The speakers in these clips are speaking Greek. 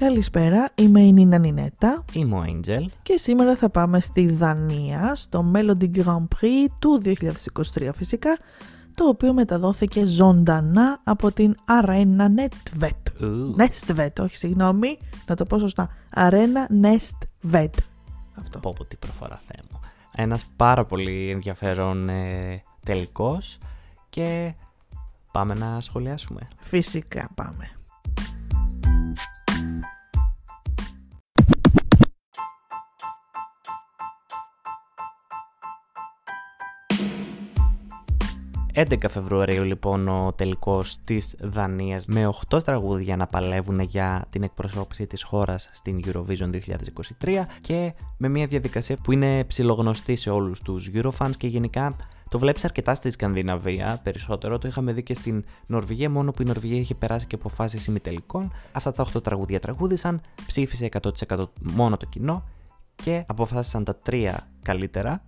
Καλησπέρα, είμαι η Νίνα Νινέτα Είμαι ο Angel. και σήμερα θα πάμε στη Δανία, στο Melody Grand Prix του 2023 φυσικά, το οποίο μεταδόθηκε ζωντανά από την Arena Netvet. Ου, Nestvet, όχι συγγνώμη, να το πω σωστά. Arena Nestvet. Αυτό. Πω πω τι προφορά Θεέ μου. Ένας πάρα πολύ ενδιαφέρον ε, τελικός και πάμε να σχολιάσουμε. Φυσικά πάμε. «11 Φεβρουαρίου λοιπόν ο τελικός της Δανίας με 8 τραγούδια να παλεύουν για την εκπροσώπηση της χώρας στην Eurovision 2023 και με μια διαδικασία που είναι ψιλογνωστή σε όλους τους Eurofans και γενικά το βλέπεις αρκετά στη Σκανδιναβία περισσότερο. Το είχαμε δει και στην Νορβηγία, μόνο που η Νορβηγία είχε περάσει και από φάσεις ημιτελικών. Αυτά τα 8 τραγούδια τραγούδισαν, ψήφισε 100% μόνο το κοινό και αποφάσισαν τα τρία καλύτερα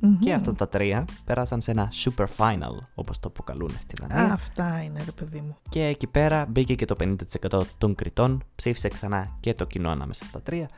Μμμ. και αυτά τα τρία πέρασαν σε ένα super final, όπως το αποκαλούν στη Δανία. Αυτά είναι ρε παιδί μου. Και εκεί πέρα μπήκε και το 50% των κριτών, ψήφισε ξανά και το κοινό ανάμεσα στα τρία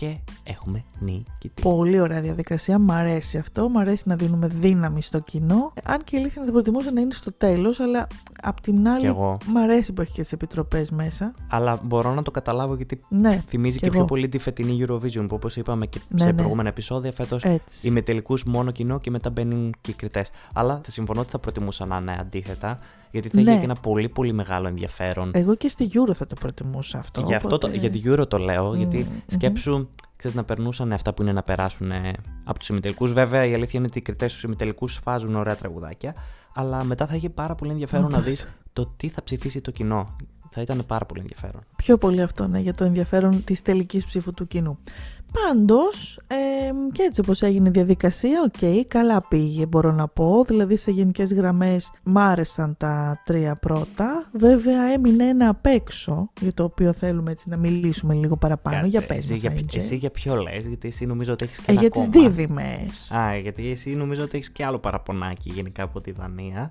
και έχουμε νικητή. Πολύ ωραία διαδικασία, μ' αρέσει αυτό, μ' αρέσει να δίνουμε δύναμη στο κοινό. Αν και η αλήθεια θα προτιμούσα να είναι στο τέλος, αλλά απ' την άλλη Κι εγώ. μ' αρέσει που έχει και τις επιτροπές μέσα. Αλλά μπορώ να το καταλάβω γιατί Ναι, θυμίζει κι και, πιο εγώ. πολύ τη φετινή Eurovision που όπως είπαμε και Ναι, σε ναι. προηγούμενα επεισόδια φέτος έτσι. είμαι τελικούς μόνο κοινό και μετά μπαίνουν και οι κριτές. Αλλά θα συμφωνώ ότι θα προτιμούσα να είναι αντίθετα γιατί θα Ναι. είχε και ένα πολύ πολύ μεγάλο ενδιαφέρον Εγώ και στη Euro θα το προτιμούσα αυτό. Για, αυτό το, οπότε- για την Euro το λέω, Μμμ, γιατί μμμ. σκέψου, ξέρεις, να περνούσαν αυτά που είναι να περάσουν ε, από τους ημιτελικούς. Βέβαια, η αλήθεια είναι ότι οι κριτές στους ημιτελικούς βγάζουν ωραία τραγουδάκια, αλλά μετά θα είχε πάρα πολύ ενδιαφέρον να Όντως. δεις το τι θα ψηφίσει το κοινό. Θα ήταν πάρα πολύ ενδιαφέρον. Πιο πολύ αυτό, ναι, για το ενδιαφέρον της τελικής ψήφου του κοινού. Πάντως, ε, και έτσι όπως έγινε η διαδικασία, οκ, καλά πήγε μπορώ να πω, δηλαδή σε γενικές γραμμές μ' άρεσαν τα τρία πρώτα, βέβαια έμεινε ένα απ' έξω, για το οποίο θέλουμε έτσι να μιλήσουμε λίγο παραπάνω, Κάτσε, για πες εσύ, μας, για, Άγγελ. εσύ για ποιο λες, γιατί εσύ νομίζω ότι έχεις και Ε, ένα για τις ακόμα. δίδυμες. Α, γιατί εσύ νομίζω ότι έχεις και άλλο παραπονάκι γενικά από τη Δανία.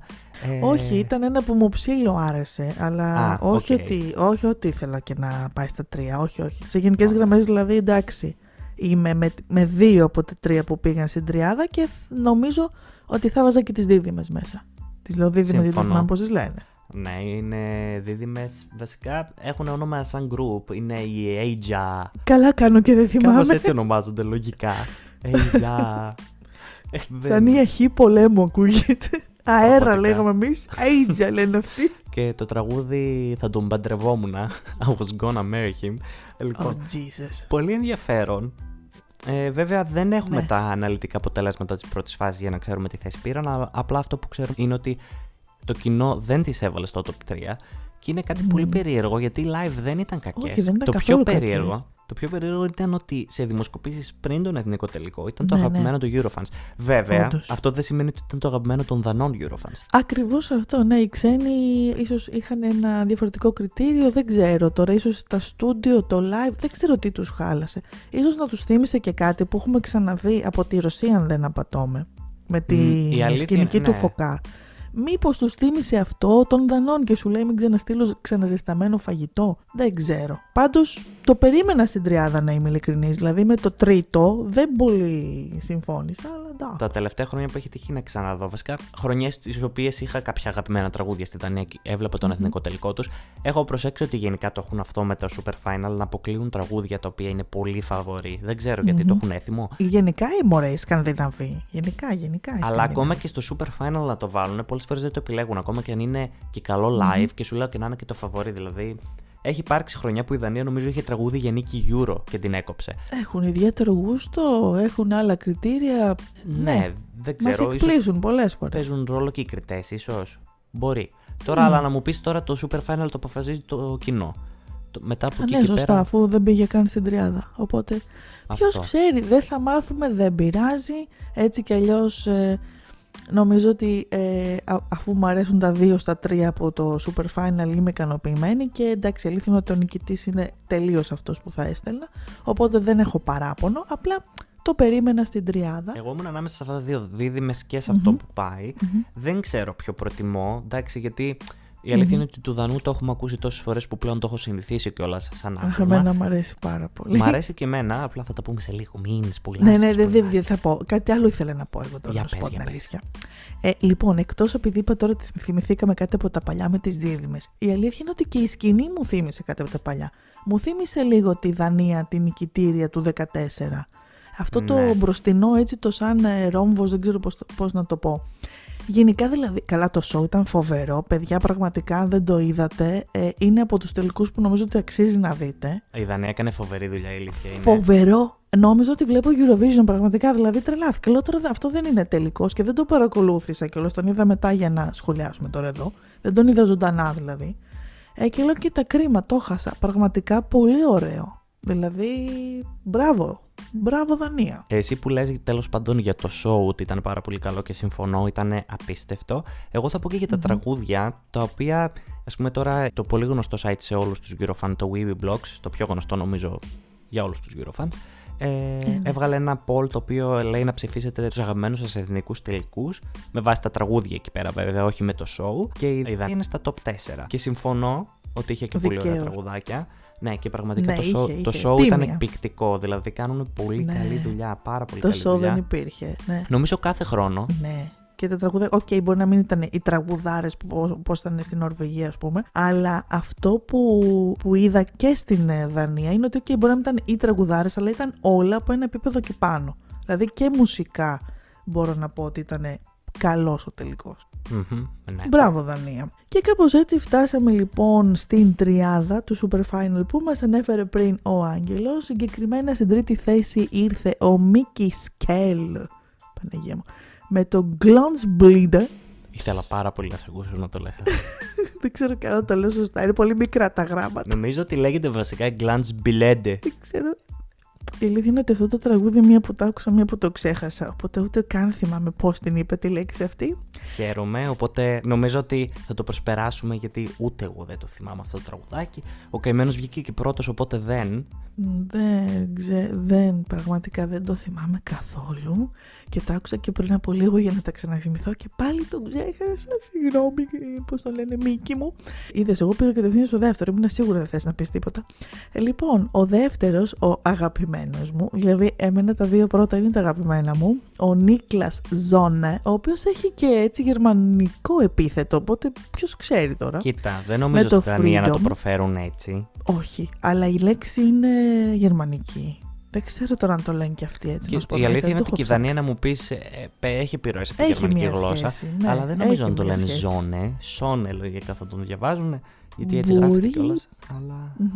Ε, Όχι, ήταν ένα που μου ψήλο άρεσε, αλλά Α, όχι, οκ. ότι, όχι ότι ήθελα και να πάει στα τρία, όχι, όχι. Σε γενικές Α. γραμμές δηλαδή εντάξει, είμαι με, με δύο από τα τρία που πήγαν στην τριάδα και θ- νομίζω ότι θα βάζα και τις δίδυμες μέσα. Τις λέω δίδυμες γιατί δεν Συμφωνώ. θυμάμαι πώς τις λένε. Ναι, είναι δίδυμες. Βασικά έχουν όνομα σαν group. Είναι η Aja. Καλά κάνω και δεν Κάπως θυμάμαι. έτσι ονομάζονται λογικά. Aja. Ε, δεν- Σαν η αρχή πολέμου ακούγεται. Αέρα Πραγματικά. λέγαμε εμείς, αίτζα λένε αυτοί. Και το τραγούδι θα τον παντρευόμουν. I was gonna marry him. Ε, Oh Λοιπόν, Jesus. πολύ ενδιαφέρον. Ε, βέβαια δεν έχουμε Ναι. τα αναλυτικά αποτελέσματα της πρώτης φάσης για να ξέρουμε τι θέση πήραν, αλλά απλά αυτό που ξέρουμε είναι ότι το κοινό δεν τις έβαλε στο top 3 και είναι κάτι Μμμ. πολύ περίεργο γιατί live δεν ήταν κακές. Όχι, δεν ήταν το καθόλου πιο κακές. περίεργο, το πιο περίεργο ήταν ότι σε δημοσκοπήσεις πριν τον εθνικό τελικό ήταν το Ναι, ναι. αγαπημένο του Eurofans. Βέβαια, Όντως. αυτό δεν σημαίνει ότι ήταν το αγαπημένο των δανών Eurofans. Ακριβώς αυτό, ναι, οι ξένοι ίσως είχαν ένα διαφορετικό κριτήριο, δεν ξέρω τώρα, ίσως τα στούντιο, το live, δεν ξέρω τι τους χάλασε. Ίσως να τους θύμισε και κάτι που έχουμε ξαναδεί από τη Ρωσία αν δεν απατώμε, με τη Μ, η αλήθεια σκηνική είναι- του ναι. Φωκά. Μήπως τους θύμισε αυτό των Δανών και σου λέει μην ξαναστείλω ξαναζεσταμένο φαγητό. Δεν ξέρω. Πάντως το περίμενα στην τριάδα να είμαι ειλικρινής. Δηλαδή με το τρίτο δεν πολύ συμφώνησα, αλλά εντάξει. Τα τελευταία χρόνια που έχει τύχει να ξαναδώ, βασικά χρονιές τι οποίες είχα κάποια αγαπημένα τραγούδια στη Δανία και έβλεπα τον Μμμ. εθνικό τελικό τους, έχω προσέξει ότι γενικά το έχουν αυτό με το Super Final να αποκλείουν τραγούδια τα οποία είναι πολύ φαβορή. Δεν ξέρω γιατί το Μμμ. έχουν έθιμο. Γενικά οι μωρές οι Σκανδιναβοί. Γενικά, γενικά οι Αλλά Σκανδιναβοί. ακόμα και στο Super Final να το βάλουν, πολλές φορές δεν το επιλέγουν. Ακόμα και αν είναι και καλό live και σου λέω και να είναι και το φαβορή. Δηλαδή, έχει υπάρξει χρονιά που η Δανία νομίζω είχε τραγούδι για νίκη Euro και την έκοψε. Έχουν ιδιαίτερο γούστο, έχουν άλλα κριτήρια. Ναι, δεν Μας ξέρω. ίσως εκπλήσουν πολλές φορές. παίζουν ρόλο και οι κριτές, ίσως. Μπορεί. Τώρα, Μμ. αλλά να μου πεις τώρα το Super Final το αποφασίζει το κοινό. Το- μετά από Α, εκεί ναι, και σωστά, πέρα. αφού δεν πήγε καν στην τριάδα. Οπότε, Αυτό. ποιος ξέρει, δεν θα μάθουμε, δεν πειράζει. Έτσι κι αλλιώς νομίζω ότι ε, α- αφού μου αρέσουν τα δύο στα τρία από το Super Final είμαι ικανοποιημένη και εντάξει, αλήθεια είναι ότι ο νικητής είναι τελείως αυτός που θα έστελνα. Οπότε δεν έχω παράπονο. Απλά το περίμενα στην τριάδα. Εγώ ήμουν ανάμεσα σε αυτά τα δύο δίδυμες και σε αυτό Μμμ. που πάει. Μμμ. Δεν ξέρω ποιο προτιμώ. Εντάξει, γιατί Η αλήθεια είναι ότι του Δανού το έχουμε ακούσει τόσες φορές που πλέον το έχω συνηθίσει κιόλας σαν άκουσμα. Αχ, εμένα μου αρέσει πάρα πολύ. Μ' αρέσει και εμένα, απλά θα τα πούμε σε λίγο. Μην σπουλάς, Ναι, ναι, δεν σπουλάς. δεν θα πω. Κάτι άλλο ήθελα να πω εγώ τώρα. Για να σου πες, πω για την πες. αλήθεια. Ε, λοιπόν, εκτός επειδή είπα τώρα ότι θυμηθήκαμε κάτι από τα παλιά με τις δίδυμες, η αλήθεια είναι ότι και η σκηνή μου θύμισε κάτι από τα παλιά. Μου θύμισε λίγο τη Δανία, την νικητήρια του 14. Αυτό Ναι. το μπροστινό έτσι το σαν ε, ρόμβος, δεν ξέρω πώς, το- πώς να το πω. Γενικά δηλαδή, καλά το show ήταν φοβερό, παιδιά πραγματικά αν δεν το είδατε, ε, είναι από τους τελικούς που νομίζω ότι αξίζει να δείτε. Η Δανία έκανε φοβερή δουλειά, η αλήθεια είναι. Φοβερό. Νόμιζα ότι βλέπω Eurovision πραγματικά, δηλαδή τρελάθηκα. Λέω τώρα αυτό δεν είναι τελικός και δεν το παρακολούθησα και όλο τον είδα μετά για να σχολιάσουμε τώρα εδώ. Δεν τον είδα ζωντανά δηλαδή. Ε, και λέω και τα κρίμα, το χάσα. Πραγματικά πολύ ωραίο. Δηλαδή, μπράβο. Μπράβο Δανία. Εσύ που λες τέλος πάντων για το show ότι ήταν πάρα πολύ καλό και συμφωνώ, ήταν απίστευτο. Εγώ θα πω και για τα τραγούδια, τα οποία ας πούμε τώρα το πολύ γνωστό site σε όλους τους Eurofans, το Weeby Blogs, το πιο γνωστό νομίζω για όλους τους Eurofans, ε, ναι. έβγαλε ένα poll το οποίο λέει να ψηφίσετε τους αγαπημένους σας εθνικούς τελικούς με βάση τα τραγούδια εκεί πέρα βέβαια, όχι με το show και η Δανία είναι στα top 4 και συμφωνώ ότι είχε και πολύ ωραία Δικαίως. τραγουδάκια ναι, και πραγματικά Ναι, το είχε, show, το είχε. show ήταν Τίμια. εκπληκτικό. Δηλαδή κάνουν πολύ Ναι. καλή δουλειά, πάρα πολύ Το καλή show δουλειά. δεν υπήρχε. Ναι. Νομίζω κάθε χρόνο. Ναι. Και τα τραγούδια, οκ, μπορεί να μην ήταν οι τραγουδάρες όπως ήταν στην Νορβηγία, ας πούμε, αλλά αυτό που, που είδα και στην ε, Δανία είναι ότι, οκ, μπορεί να μην ήταν οι τραγουδάρες, αλλά ήταν όλα από ένα επίπεδο και πάνω. Δηλαδή και μουσικά μπορώ να πω ότι ήταν καλός ο τελικός. Μμμ, ναι. Μπράβο Δανία. Και κάπως έτσι φτάσαμε λοιπόν στην τριάδα του Super Final που μας ανέφερε πριν ο Άγγελος. Συγκεκριμένα στην τρίτη θέση ήρθε ο Micky Skeel. Παναγία μου. Με το Glance Bleeder. Ήθελα πάρα πολύ να σε ακούσω να το λες. αυτό. Δεν ξέρω καν αν το λέω σωστά. Είναι πολύ μικρά τα γράμματα. Νομίζω ότι λέγεται βασικά Glance Bilede. Δεν ξέρω. Η αλήθεια είναι ότι αυτό το τραγούδι μία που το άκουσα, μία που το ξέχασα. Οπότε ούτε καν θυμάμαι πώς την είπε τη λέξη αυτή. Χαίρομαι, οπότε νομίζω ότι θα το προσπεράσουμε γιατί ούτε εγώ δεν το θυμάμαι αυτό το τραγουδάκι. Ο καημένος βγήκε και πρώτος, οπότε δεν. Δεν, ξε... δεν, πραγματικά δεν το θυμάμαι καθόλου και το άκουσα και πριν από λίγο για να τα ξαναθυμηθώ και πάλι το ξέχασα, συγγνώμη, πώς το λένε, Μίκη μου. Είδες, εγώ πήγα κατευθείαν στο δεύτερο, ήμουν σίγουρα δεν θες να πεις τίποτα. Ε, λοιπόν, ο δεύτερος, ο αγαπημένος μου, δηλαδή εμένα τα δύο πρώτα είναι τα αγαπημένα μου, ο Νίκλας Ζόνε, ο οποίος έχει και έτσι γερμανικό επίθετο, οπότε ποιος ξέρει τώρα. Κοίτα, δεν νομίζω το στη Δανία να το freedom. προφέρουν έτσι. Όχι, αλλά η λέξη είναι γερμανική. Δεν ξέρω τώρα αν το λένε και αυτοί έτσι. Και να σου πω η την αλήθεια είναι δεν ότι το και η έχω Δανία να ψάξει. μου πεις έχει επιρροές από τη Έχει γερμανική μια γλώσσα. σχέση, ναι, αλλά δεν νομίζω έχει να το μια λένε σχέση. ζώνε. Σόνε λογικά θα τον διαβάζουν. Γιατί έτσι Μπορεί. γράφεται κιόλας. Αλλά. Μμμ.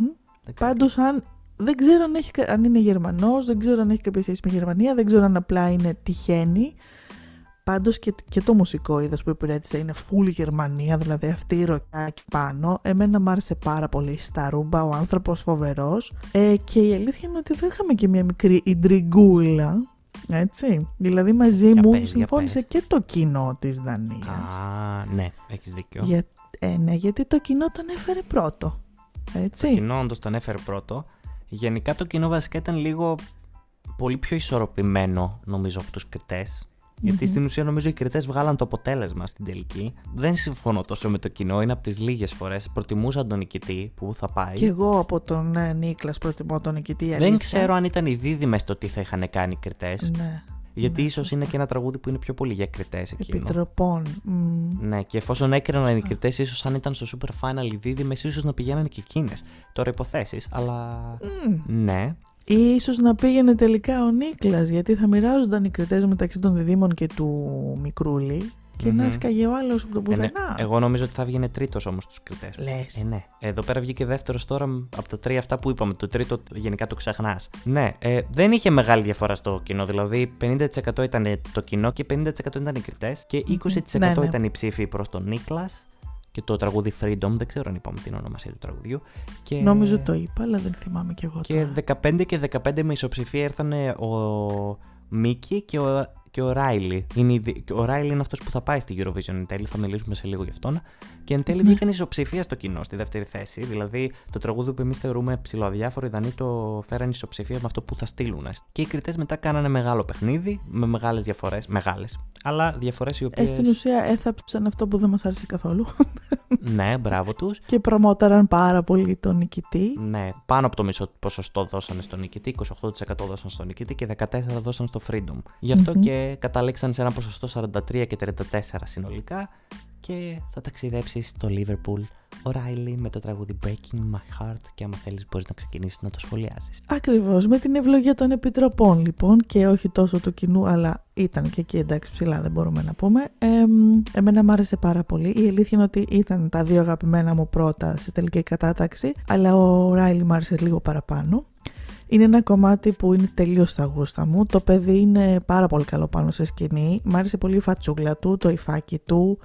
δεν ξέρω. Πάντως αν δεν ξέρω αν, έχει, κα- αν είναι Γερμανός, δεν ξέρω αν έχει κάποια σχέση με Γερμανία, δεν ξέρω αν απλά είναι τυχαίνει. Πάντως και, και το μουσικό είδος που υπηρέτησε είναι full Γερμανία, δηλαδή αυτή η ροκιά εκεί πάνω. Εμένα μου άρεσε πάρα πολύ στα ρούμπα, ο άνθρωπος φοβερός. Ε, και η αλήθεια είναι ότι εδώ είχαμε και μια μικρή ιντριγκούλα, έτσι. Δηλαδή μαζί Για μου πες, για συμφώνησε πες. και το κοινό της Δανίας. Α, ναι, έχεις δίκιο. Για, ε, ναι, γιατί το κοινό τον έφερε πρώτο. Έτσι. Το κοινό όντως τον έφερε πρώτο. Γενικά το κοινό βασικά ήταν λίγο πολύ πιο ισορροπημένο νομίζω από τους κριτές. Γιατί στην ουσία νομίζω οι κριτές βγάλαν το αποτέλεσμα στην τελική. Δεν συμφωνώ τόσο με το κοινό, είναι από τις λίγες φορές. Προτιμούσα τον νικητή που θα πάει. Και εγώ από τον ε, Νίκλας προτιμώ τον νικητή. η Δεν αλήθεια. ξέρω αν ήταν οι δίδυμες το τι θα είχαν κάνει οι κριτές. Ναι. Γιατί ναι, ίσως είναι και ένα τραγούδι που είναι πιο πολύ για κριτές εκείνο. Επιτροπών. Μμ. Ναι, και εφόσον έκριναν οι κριτές, ίσως αν ήταν στο Super Final οι δίδυμες, ίσως να πηγαίνανε και εκείνες. Τώρα υποθέσεις, αλλά. Μμ. Ναι. Ή ίσως να πήγαινε τελικά ο Νίκλας, γιατί θα μοιράζονταν οι κριτές μεταξύ των διδήμων και του Μικρούλη και Μμμ. να έσκαγε ο άλλος από το Ε, ναι. πουθενά. Εγώ νομίζω ότι θα βγαίνει τρίτος όμως στου κριτές. Λες. Ε, ναι. Εδώ πέρα βγήκε δεύτερος τώρα από τα τρία αυτά που είπαμε. Το τρίτο γενικά το ξεχνάς. Ναι, ε, δεν είχε μεγάλη διαφορά στο κοινό. Δηλαδή 50% ήταν το κοινό και 50% ήταν οι κριτές και 20% Ναι, ναι. ήταν οι ψήφοι προς τον Νίκλας και το τραγούδι Freedom. Δεν ξέρω αν είπαμε την ονομασία του τραγουδιού. Και... Νομίζω το είπα, αλλά δεν θυμάμαι κι εγώ Και τώρα. 15 και 15 με ισοψηφία ήρθαν ο Μίκη και ο, και ο Ράιλι. Είναι, ο Ράιλι είναι αυτός που θα πάει στη Eurovision εν τέλει, θα μιλήσουμε σε λίγο γι' αυτόν. Και εν τέλει ναι. βγήκαν ισοψηφία στο κοινό στη δεύτερη θέση. Δηλαδή το τραγούδι που εμείς θεωρούμε ψηλοαδιάφορο, οι Δανείοι το φέραν ισοψηφία με αυτό που θα στείλουν. Και οι κριτές μετά κάνανε μεγάλο παιχνίδι με μεγάλες διαφορές. Μεγάλες. Αλλά διαφορές οι οποίες. Ε, στην ουσία έθαψαν αυτό που δεν μας άρεσε καθόλου. ναι, μπράβο τους. Και προμόταραν πάρα πολύ τον νικητή. Ναι, πάνω από το μισό ποσοστό δώσανε στον νικητή, 28% δώσαν στον νικητή και 14% δώσαν στο Freedom. Γι' αυτο και καταλήξαν σε ένα ποσοστό 43 και 34 συνολικά και θα ταξιδέψει στο Liverpool ο Ράιλι με το τραγούδι Breaking My Heart και άμα θέλεις μπορείς να ξεκινήσεις να το σχολιάζεις. Ακριβώς, με την ευλογία των επιτροπών λοιπόν και όχι τόσο του κοινού αλλά ήταν και εκεί εντάξει ψηλά δεν μπορούμε να πούμε. Ε, εμένα μου άρεσε πάρα πολύ. Η αλήθεια είναι ότι ήταν τα δύο αγαπημένα μου πρώτα σε τελική κατάταξη αλλά ο Ράιλι μου άρεσε λίγο παραπάνω. Είναι ένα κομμάτι που είναι τελείως στα γούστα μου. Το παιδί είναι πάρα πολύ καλό πάνω σε σκηνή. Μ' άρεσε πολύ η φατσούλα του, το υφάκι του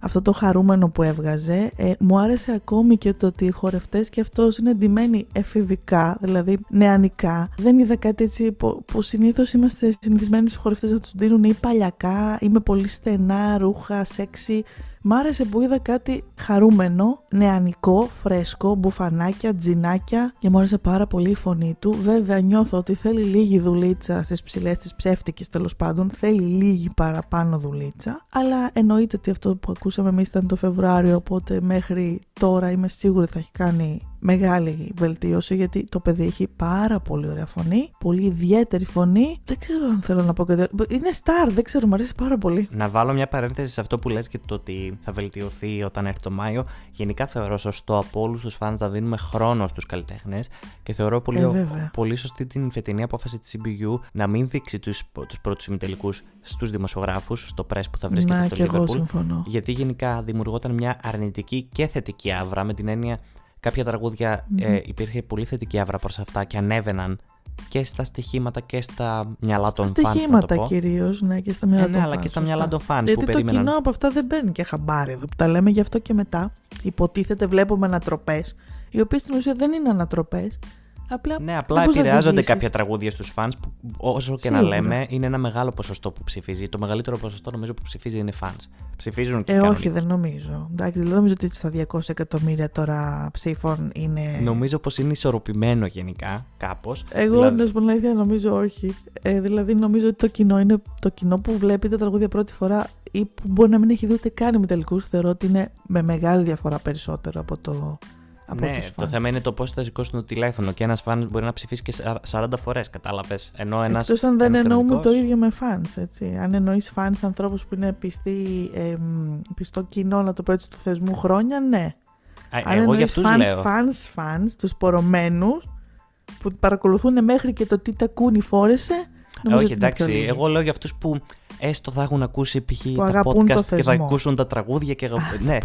αυτό το χαρούμενο που έβγαζε. Ε, μου άρεσε ακόμη και το ότι οι χορευτές και αυτός είναι ντυμένοι εφηβικά, δηλαδή νεανικά. Δεν είδα κάτι έτσι που, που συνήθως είμαστε συνηθισμένοι στους χορευτές να τους δίνουν ή παλιακά ή με πολύ στενά ρούχα, σεξι. Μ' άρεσε που είδα κάτι χαρούμενο, νεανικό, φρέσκο, μπουφανάκια, τζινάκια και μου άρεσε πάρα πολύ η φωνή του. Βέβαια νιώθω ότι θέλει λίγη δουλίτσα στις ψηλές, τις ψεύτικες τέλος πάντων, θέλει λίγη παραπάνω δουλίτσα, αλλά εννοείται ότι αυτό που ακούσαμε εμείς ήταν το Φεβρουάριο, οπότε μέχρι τώρα είμαι σίγουρη θα έχει κάνει μεγάλη βελτίωση γιατί το παιδί έχει πάρα πολύ ωραία φωνή, πολύ ιδιαίτερη φωνή. Δεν ξέρω αν θέλω να πω κάτι. Είναι star, δεν ξέρω, μου αρέσει πάρα πολύ. Να βάλω μια παρένθεση σε αυτό που λες και το ότι θα βελτιωθεί όταν έρθει το Μάιο. Γενικά θεωρώ σωστό από όλους τους fans να δίνουμε χρόνο στους καλλιτέχνες και θεωρώ πολύ, ε, πολύ σωστή την φετινή απόφαση της CBU να μην δείξει τους πρώτους ημιτελικούς στους δημοσιογράφους, στο press που θα βρίσκεται στο Liverpool. Γιατί γενικά δημιουργόταν μια αρνητική και θετική άβρα με την έννοια κάποια ε, υπήρχε πολύ θετική άβρα προς αυτά και ανέβαιναν και στα στοιχήματα και στα μυαλά των φans. Στα στοιχήματα κυρίως, ναι, και στα μυαλά ε, ναι, των αλλά και στα μυαλά των fans. Γιατί που το κοινό από αυτά δεν παίρνει και χαμπάρι εδώ που τα λέμε, γι' αυτό και μετά υποτίθεται βλέπουμε ανατροπές, οι οποίες στην ουσία δεν είναι ανατροπές, Απλά, ναι, απλά επηρεάζονται κάποια τραγούδια στους fans που όσο και να λέμε είναι ένα μεγάλο ποσοστό που ψηφίζει. Το μεγαλύτερο ποσοστό νομίζω που ψηφίζει είναι fans. Ψηφίζουν και Ε, όχι, δεν νομίζω. Εντάξει, δεν νομίζω ότι στα 200 εκατομμύρια τώρα ψήφων είναι. Νομίζω πως είναι ισορροπημένο γενικά, κάπως. Εγώ, δηλαδή... να σου πω αλήθεια, νομίζω όχι. Ε, δηλαδή, νομίζω ότι το κοινό είναι το κοινό που βλέπει τα τραγούδια πρώτη φορά ή που μπορεί να μην έχει δει ούτε καν με τελικούς. Θεωρώ ότι είναι με μεγάλη διαφορά περισσότερο από το από ναι, το θέμα είναι το πώς θα σηκώσουν το τηλέφωνο και ένας φαν μπορεί να ψηφίσει και 40 φορές, κατάλαβες. Ενώ ένα. Εκτός αν δεν εννοούμε το ίδιο με φαν, έτσι. Αν εννοείς φαν ανθρώπους που είναι πιστοί, ε, πιστό κοινό, να το πω έτσι, του θεσμού χρόνια, ναι. Α, αν εγώ για αυτούς λέω. Φαν, φαν, τους πορωμένους που παρακολουθούν μέχρι και το τι τακούνι φόρεσε. Ε, όχι, εντάξει. Εγώ λέω για αυτούς που έστω θα έχουν ακούσει π.χ. τα podcast και θα ακούσουν τα τραγούδια και. ναι.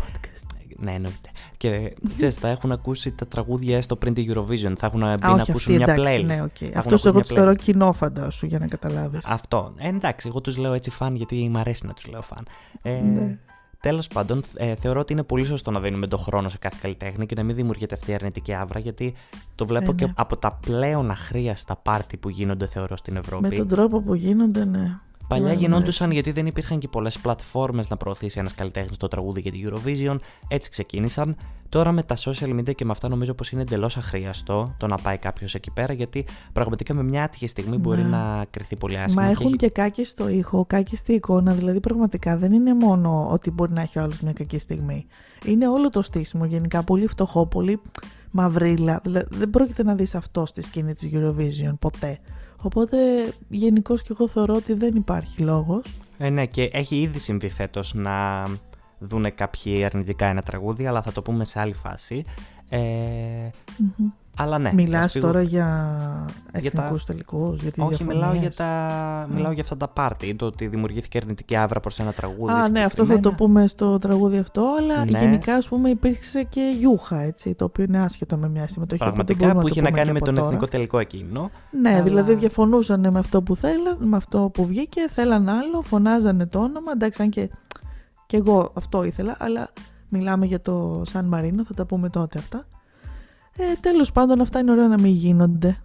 Ναι, εννοείται. Και ξέρεις, θα έχουν ακούσει τα τραγούδια έστω πριν τη Eurovision. Θα έχουν μπει να ακούσουν μια playlist. Ναι, okay. Αυτό εγώ τους θεωρώ κοινό φαντάσου για να καταλάβεις. Αυτό. Ε, εντάξει, εγώ τους λέω έτσι φαν γιατί μου αρέσει να τους λέω φαν. Ε, ναι. Τέλος πάντων, ε, θεωρώ ότι είναι πολύ σωστό να δίνουμε τον χρόνο σε κάθε καλλιτέχνη και να μην δημιουργείται αυτή η αρνητική άβρα, γιατί το βλέπω ε, και ναι. από τα πλέον αχρίαστα πάρτι που γίνονται, θεωρώ, στην Ευρώπη. Με τον τρόπο που γίνονται, ναι. Παλιά ναι, γινόντουσαν γιατί δεν υπήρχαν και πολλές πλατφόρμες να προωθήσει ένας καλλιτέχνης το τραγούδι για την Eurovision. Έτσι ξεκίνησαν. Τώρα με τα social media και με αυτά νομίζω πως είναι εντελώς αχρίαστο το να πάει κάποιος εκεί πέρα γιατί πραγματικά με μια άτυχη στιγμή μπορεί ναι. να κρυθεί πολύ άσχημα. Μα έχουν και, και στο ήχο, στη εικόνα. Δηλαδή πραγματικά δεν είναι μόνο ότι μπορεί να έχει ο άλλος μια κακή στιγμή. Είναι όλο το στήσιμο γενικά πολύ φτωχό, πολύ μαυρίλα. Δηλαδή, δεν πρόκειται να δεις αυτό στη σκηνή της Eurovision ποτέ. Οπότε γενικώς και εγώ θεωρώ ότι δεν υπάρχει λόγος. Ε, ναι και έχει ήδη συμβεί φέτος να δούνε κάποιοι αρνητικά ένα τραγούδι αλλά θα το πούμε σε άλλη φάση. Ε, αλλά ναι. Μιλάς τώρα για εθνικού τα... τελικούς, για τη Όχι, μιλάω για, τα... μιλάω για αυτά τα πάρτι. Το ότι δημιουργήθηκε αρνητική άβρα προς ένα τραγούδι. Α, ναι, αυτό θα το πούμε στο τραγούδι αυτό. Αλλά ναι. γενικά, ας πούμε, υπήρξε και γιούχα, έτσι, το οποίο είναι άσχετο με μια συμμετοχή. Πραγματικά που είχε να, κάνει με τον τώρα. εθνικό τελικό εκείνο. Ναι, αλλά... δηλαδή διαφωνούσαν με αυτό που θέλαν, με αυτό που βγήκε, θέλαν άλλο, φωνάζανε το όνομα. Εντάξει, αν και, και εγώ αυτό ήθελα, αλλά μιλάμε για το Σαν Μαρίνο, θα τα πούμε τότε αυτά. Ε, τέλος πάντων αυτά είναι ωραία να μην γίνονται.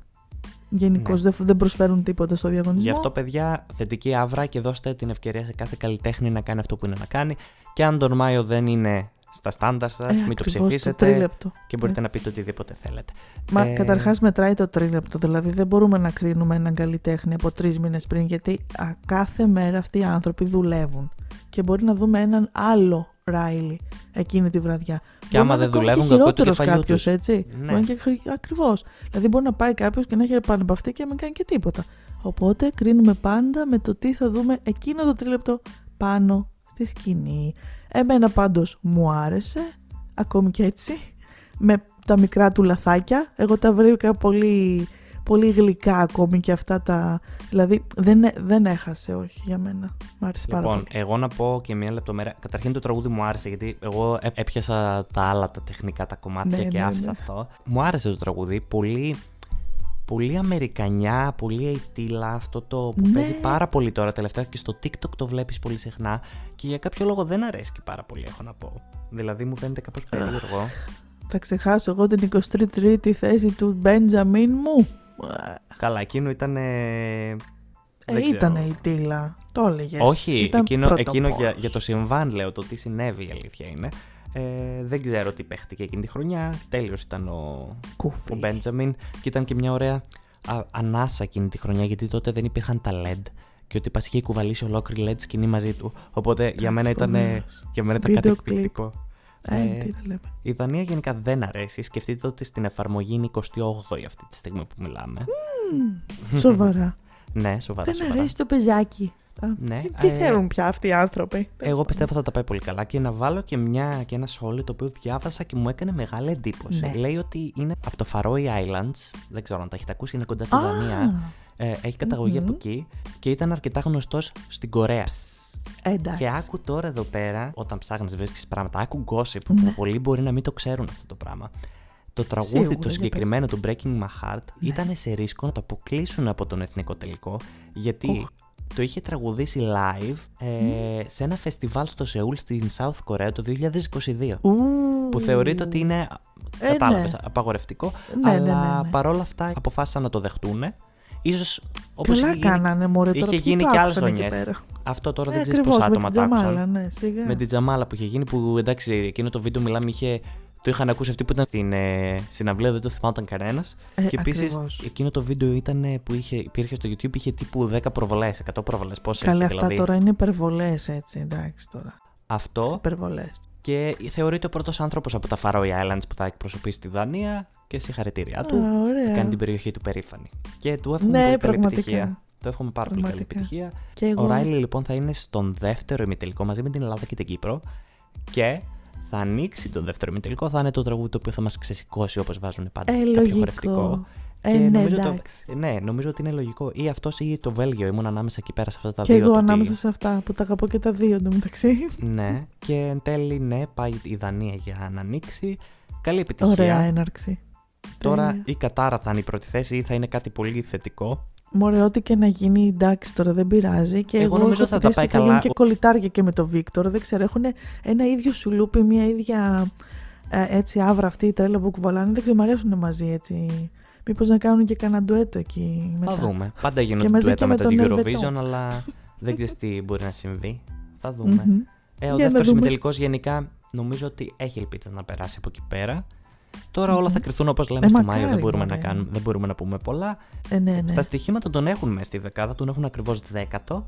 Γενικώς Ναι. δεν, δεν προσφέρουν τίποτα στο διαγωνισμό. Γι' αυτό, παιδιά, θετική άβρα και δώστε την ευκαιρία σε κάθε καλλιτέχνη να κάνει αυτό που είναι να κάνει. Και αν τον Μάιο δεν είναι στα στάνταρ σας, Ε, μην το ακριβώς, ψηφίσετε τρίλεπτο. και μπορείτε να Έτσι. πείτε οτιδήποτε θέλετε. Μα Ε, καταρχάς μετράει το τρίλεπτο, δηλαδή δεν μπορούμε να κρίνουμε έναν καλλιτέχνη από τρεις μήνες πριν, γιατί α, κάθε μέρα αυτοί οι άνθρωποι δουλεύουν. Και μπορεί να δούμε έναν άλλο Ράιλι εκείνη τη βραδιά. Και άμα δεν δουλεύουν, και κακό το χειρότερος κεφαλιού κάποιος, τους. έτσι. Ναι. Μπορεί και χρη... ακριβώς. Δηλαδή μπορεί να πάει κάποιος και να έχει επανεπαυτεί και να μην κάνει και τίποτα. Οπότε κρίνουμε πάντα με το τι θα δούμε εκείνο το τρίλεπτο πάνω στη σκηνή. Εμένα πάντως μου άρεσε, ακόμη και έτσι, με τα μικρά του λαθάκια. Εγώ τα βρήκα πολύ, πολύ γλυκά ακόμη και αυτά τα... Δηλαδή δεν, έ- δεν έχασε, όχι για μένα. Μ' άρεσε πάρα Λοιπόν, πολύ. εγώ να πω και μια λεπτομέρεια. Καταρχήν το τραγούδι μου άρεσε γιατί εγώ έ- έπιασα τα άλλα τα τεχνικά τα κομμάτια Ναι, και ναι, άφησα ναι. αυτό. Μου άρεσε το τραγούδι. Πολύ, πολύ αμερικανιά, πολύ αιτήλα. Αυτό το που Ναι. παίζει πάρα πολύ τώρα τελευταία και στο TikTok το βλέπεις πολύ συχνά. Και για κάποιο λόγο δεν αρέσει και πάρα πολύ, έχω να πω. Δηλαδή μου φαίνεται κάπως περίεργο. Θα ξεχάσω εγώ την 23η θέση του Μπέντζαμιν μου. Καλά, εκείνο ήταν. Ε, δεν ξέρω. ήταν η Τίλα. Το έλεγες. Όχι, εκείνο, εκείνο για, για το συμβάν λέω, το τι συνέβη η αλήθεια είναι. Ε, δεν ξέρω τι παίχτηκε εκείνη τη χρονιά. Τέλειος ήταν ο, Κούφι. ο Μπέντζαμιν και ήταν και μια ωραία α, ανάσα εκείνη τη χρονιά γιατί τότε δεν υπήρχαν τα LED και ότι πας είχε κουβαλήσει ολόκληρη LED σκηνή μαζί του. Οπότε για μένα ήταν, φοβερός. για μένα ήταν Βίντεο κάτι εκπληκτικό. Ε, Ε, τι να λέμε. η Δανία γενικά δεν αρέσει. Σκεφτείτε ότι στην εφαρμογή είναι 28η αυτή τη στιγμή που μιλάμε. Μμμ, Σοβαρά. Ναι, σοβαρά. Δεν σοβαρά. αρέσει το πεζάκι. Α, Ναι, τι, τι ε, θέλουν πια αυτοί οι άνθρωποι; Εγώ πιστεύω θα τα πάει πολύ καλά και να βάλω και, μια, και ένα σχόλιο το οποίο διάβασα και μου έκανε μεγάλη εντύπωση. Ναι. Λέει ότι είναι από το Faroe Islands, δεν ξέρω αν τα έχετε ακούσει, είναι κοντά στη Α, Δανία. Ε, έχει καταγωγή Μμμ. από εκεί και ήταν αρκετά γνωστός στην Κορέα. Εντάξει. Και άκου τώρα εδώ πέρα, όταν ψάχνεις βρίσκεις πράγματα, άκου gossip που Ναι. πολλοί μπορεί να μην το ξέρουν αυτό το πράγμα. Το τραγούδι Σίγουρα, του για συγκεκριμένο, του Breaking My Heart, Ναι. ήταν σε ρίσκο να το αποκλείσουν από τον εθνικό τελικό, γιατί Οχ. το είχε τραγουδήσει live ε, σε ένα φεστιβάλ στο Σεούλ στην South Korea το 2022. Ου, Που θεωρείται ότι είναι Ε, κατάλαβες, ναι. απαγορευτικό, Ναι, αλλά ναι, ναι, ναι. παρόλα αυτά αποφάσισαν να το δεχτούν. Ίσως όπως Καλά είχε γίνει- κάνανε, μωρέ, τώρα είχε ποιοι γίνει το και άλλες άκουσαν εκεί χρονιές. πέρα. Αυτό τώρα δεν Ε, ξέρεις ακριβώς, πόσα με άτομα την το τζαμάλα, άκουσαν. ναι, σιγά. Με την τζαμάλα που είχε γίνει, που εντάξει, εκείνο το βίντεο μιλάμε, είχε, το είχαν ακούσει αυτοί που ήταν στην ε, συναυλία, δεν το θυμάταν κανένας. Ε, και επίσης, ακριβώς. εκείνο το βίντεο ήταν ε, που είχε, υπήρχε στο YouTube, είχε τύπου 10 προβολές, 100 προβολές. Πόσες Καλά, έχει αυτά δηλαδή. τώρα είναι υπερβολές, έτσι, εντάξει τώρα. Αυτό. Υπερβολές. Και θεωρείται ο πρώτος άνθρωπος από τα Faroe Islands που θα εκπροσωπήσει τη Δανία και συγχαρητήριά του. Α, ωραία. Θα κάνει την περιοχή του περήφανη. Και του εύχομαι Ναι, πολύ καλή πραγματικά. επιτυχία. Το εύχομαι πάρα πολύ καλή Πραγματικά. επιτυχία. Και εγώ. Ο Ράιλι λοιπόν θα είναι στον δεύτερο ημιτελικό μαζί με την Ελλάδα και την Κύπρο και θα ανοίξει τον δεύτερο ημιτελικό. Θα είναι το τραγούδι το οποίο θα μας ξεσηκώσει όπως βάζουν πάντα. Ε, κάποιο λογικό. χορευτικό. Ε, και ναι, νομίζω το, εντάξει. ναι, νομίζω ότι είναι λογικό. Ή αυτός ή το Βέλγιο. Ήμουν ανάμεσα εκεί πέρα σε αυτά τα Και δύο. εγώ το ότι- ανάμεσα σε αυτά που τα αγαπώ και τα δύο εντωμεταξύ. Ναι. Και εν τέλει, ναι, πάει η Δανία για να ανοίξει. Καλή επιτυχία. Ωραία έναρξη. Τώρα Τέλεια. η Κατάρα θα είναι η πρώτη θέση ή θα είναι κάτι πολύ θετικό; Μωρέ, ό,τι και να γίνει, εντάξει τώρα δεν πειράζει. Και Εγώ εγώ, νομίζω έχω θα τη τα θέση πάει ότι θα καλά. γίνουν και κολλητάρια και με το Βίκτορ. Δεν ξέρω, έχουν ένα ίδιο σουλούπι, μια ίδια ε, έτσι άβρα αυτή η τρέλα που κουβαλάνε. Δεν ξέρω, μου αρέσουν μαζί έτσι. Μήπως να κάνουν και κανένα ντουέτο εκεί μετά. Θα δούμε. Πάντα γίνονται μαζί ντουέτα και με μετά την τον Eurovision, Ελβετό. αλλά δεν ξέρεις τι μπορεί να συμβεί. Θα δούμε. Μμμ. Ε, ο Για να δεύτερος δούμε. ημιτελικό γενικά νομίζω ότι έχει ελπίδες να περάσει από εκεί πέρα. Τώρα όλα θα κρυθούν όπως λέμε Ε, στο μακάρι, Μάιο. Δεν μπορούμε, να μωρέ. κάνουμε, δεν μπορούμε να πούμε πολλά. Ε, ναι, ναι. Στα στοιχήματα τον έχουν μέσα στη δεκάδα, τον έχουν ακριβώς δέκατο.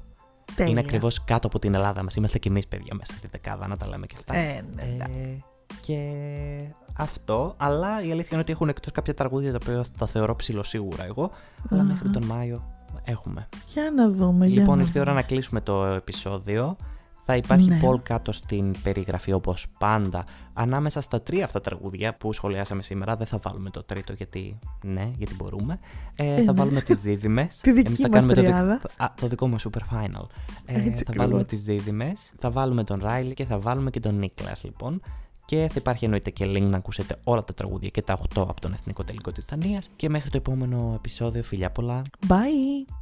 Τέλεια. Είναι ακριβώς κάτω από την Ελλάδα μας. Είμαστε κι εμείς παιδιά μέσα στη δεκάδα, να τα λέμε και αυτά. Ε, ναι, εντάξει. Ε, και αυτό, αλλά η αλήθεια είναι ότι έχουν εκτός κάποια τραγούδια τα οποία τα θεωρώ ψηλοσίγουρα εγώ. Αλλά Αχα. μέχρι τον Μάιο έχουμε. Για να δούμε. για Λοιπόν, να ήρθε η ώρα δούμε. να κλείσουμε το επεισόδιο. Θα υπάρχει Ναι. poll κάτω στην περιγραφή όπως πάντα. Ανάμεσα στα τρία αυτά τραγούδια που σχολιάσαμε σήμερα, δεν θα βάλουμε το τρίτο γιατί ναι, γιατί μπορούμε. Ε, Ε, θα ναι. βάλουμε τις δίδυμες. Τη δική Εμείς θα μας κάνουμε το, δικ- τριάδα. α, το δικό μου super final. Ε, Έτσι θα ακριβώς. βάλουμε τις δίδυμες, θα βάλουμε τον Ράιλι και θα βάλουμε και τον Νίκλας λοιπόν. Και θα υπάρχει εννοείται και link να ακούσετε όλα τα τραγούδια και τα 8 από τον Εθνικό Τελικό της Δανίας. Και μέχρι το επόμενο επεισόδιο, φιλιά πολλά. Bye.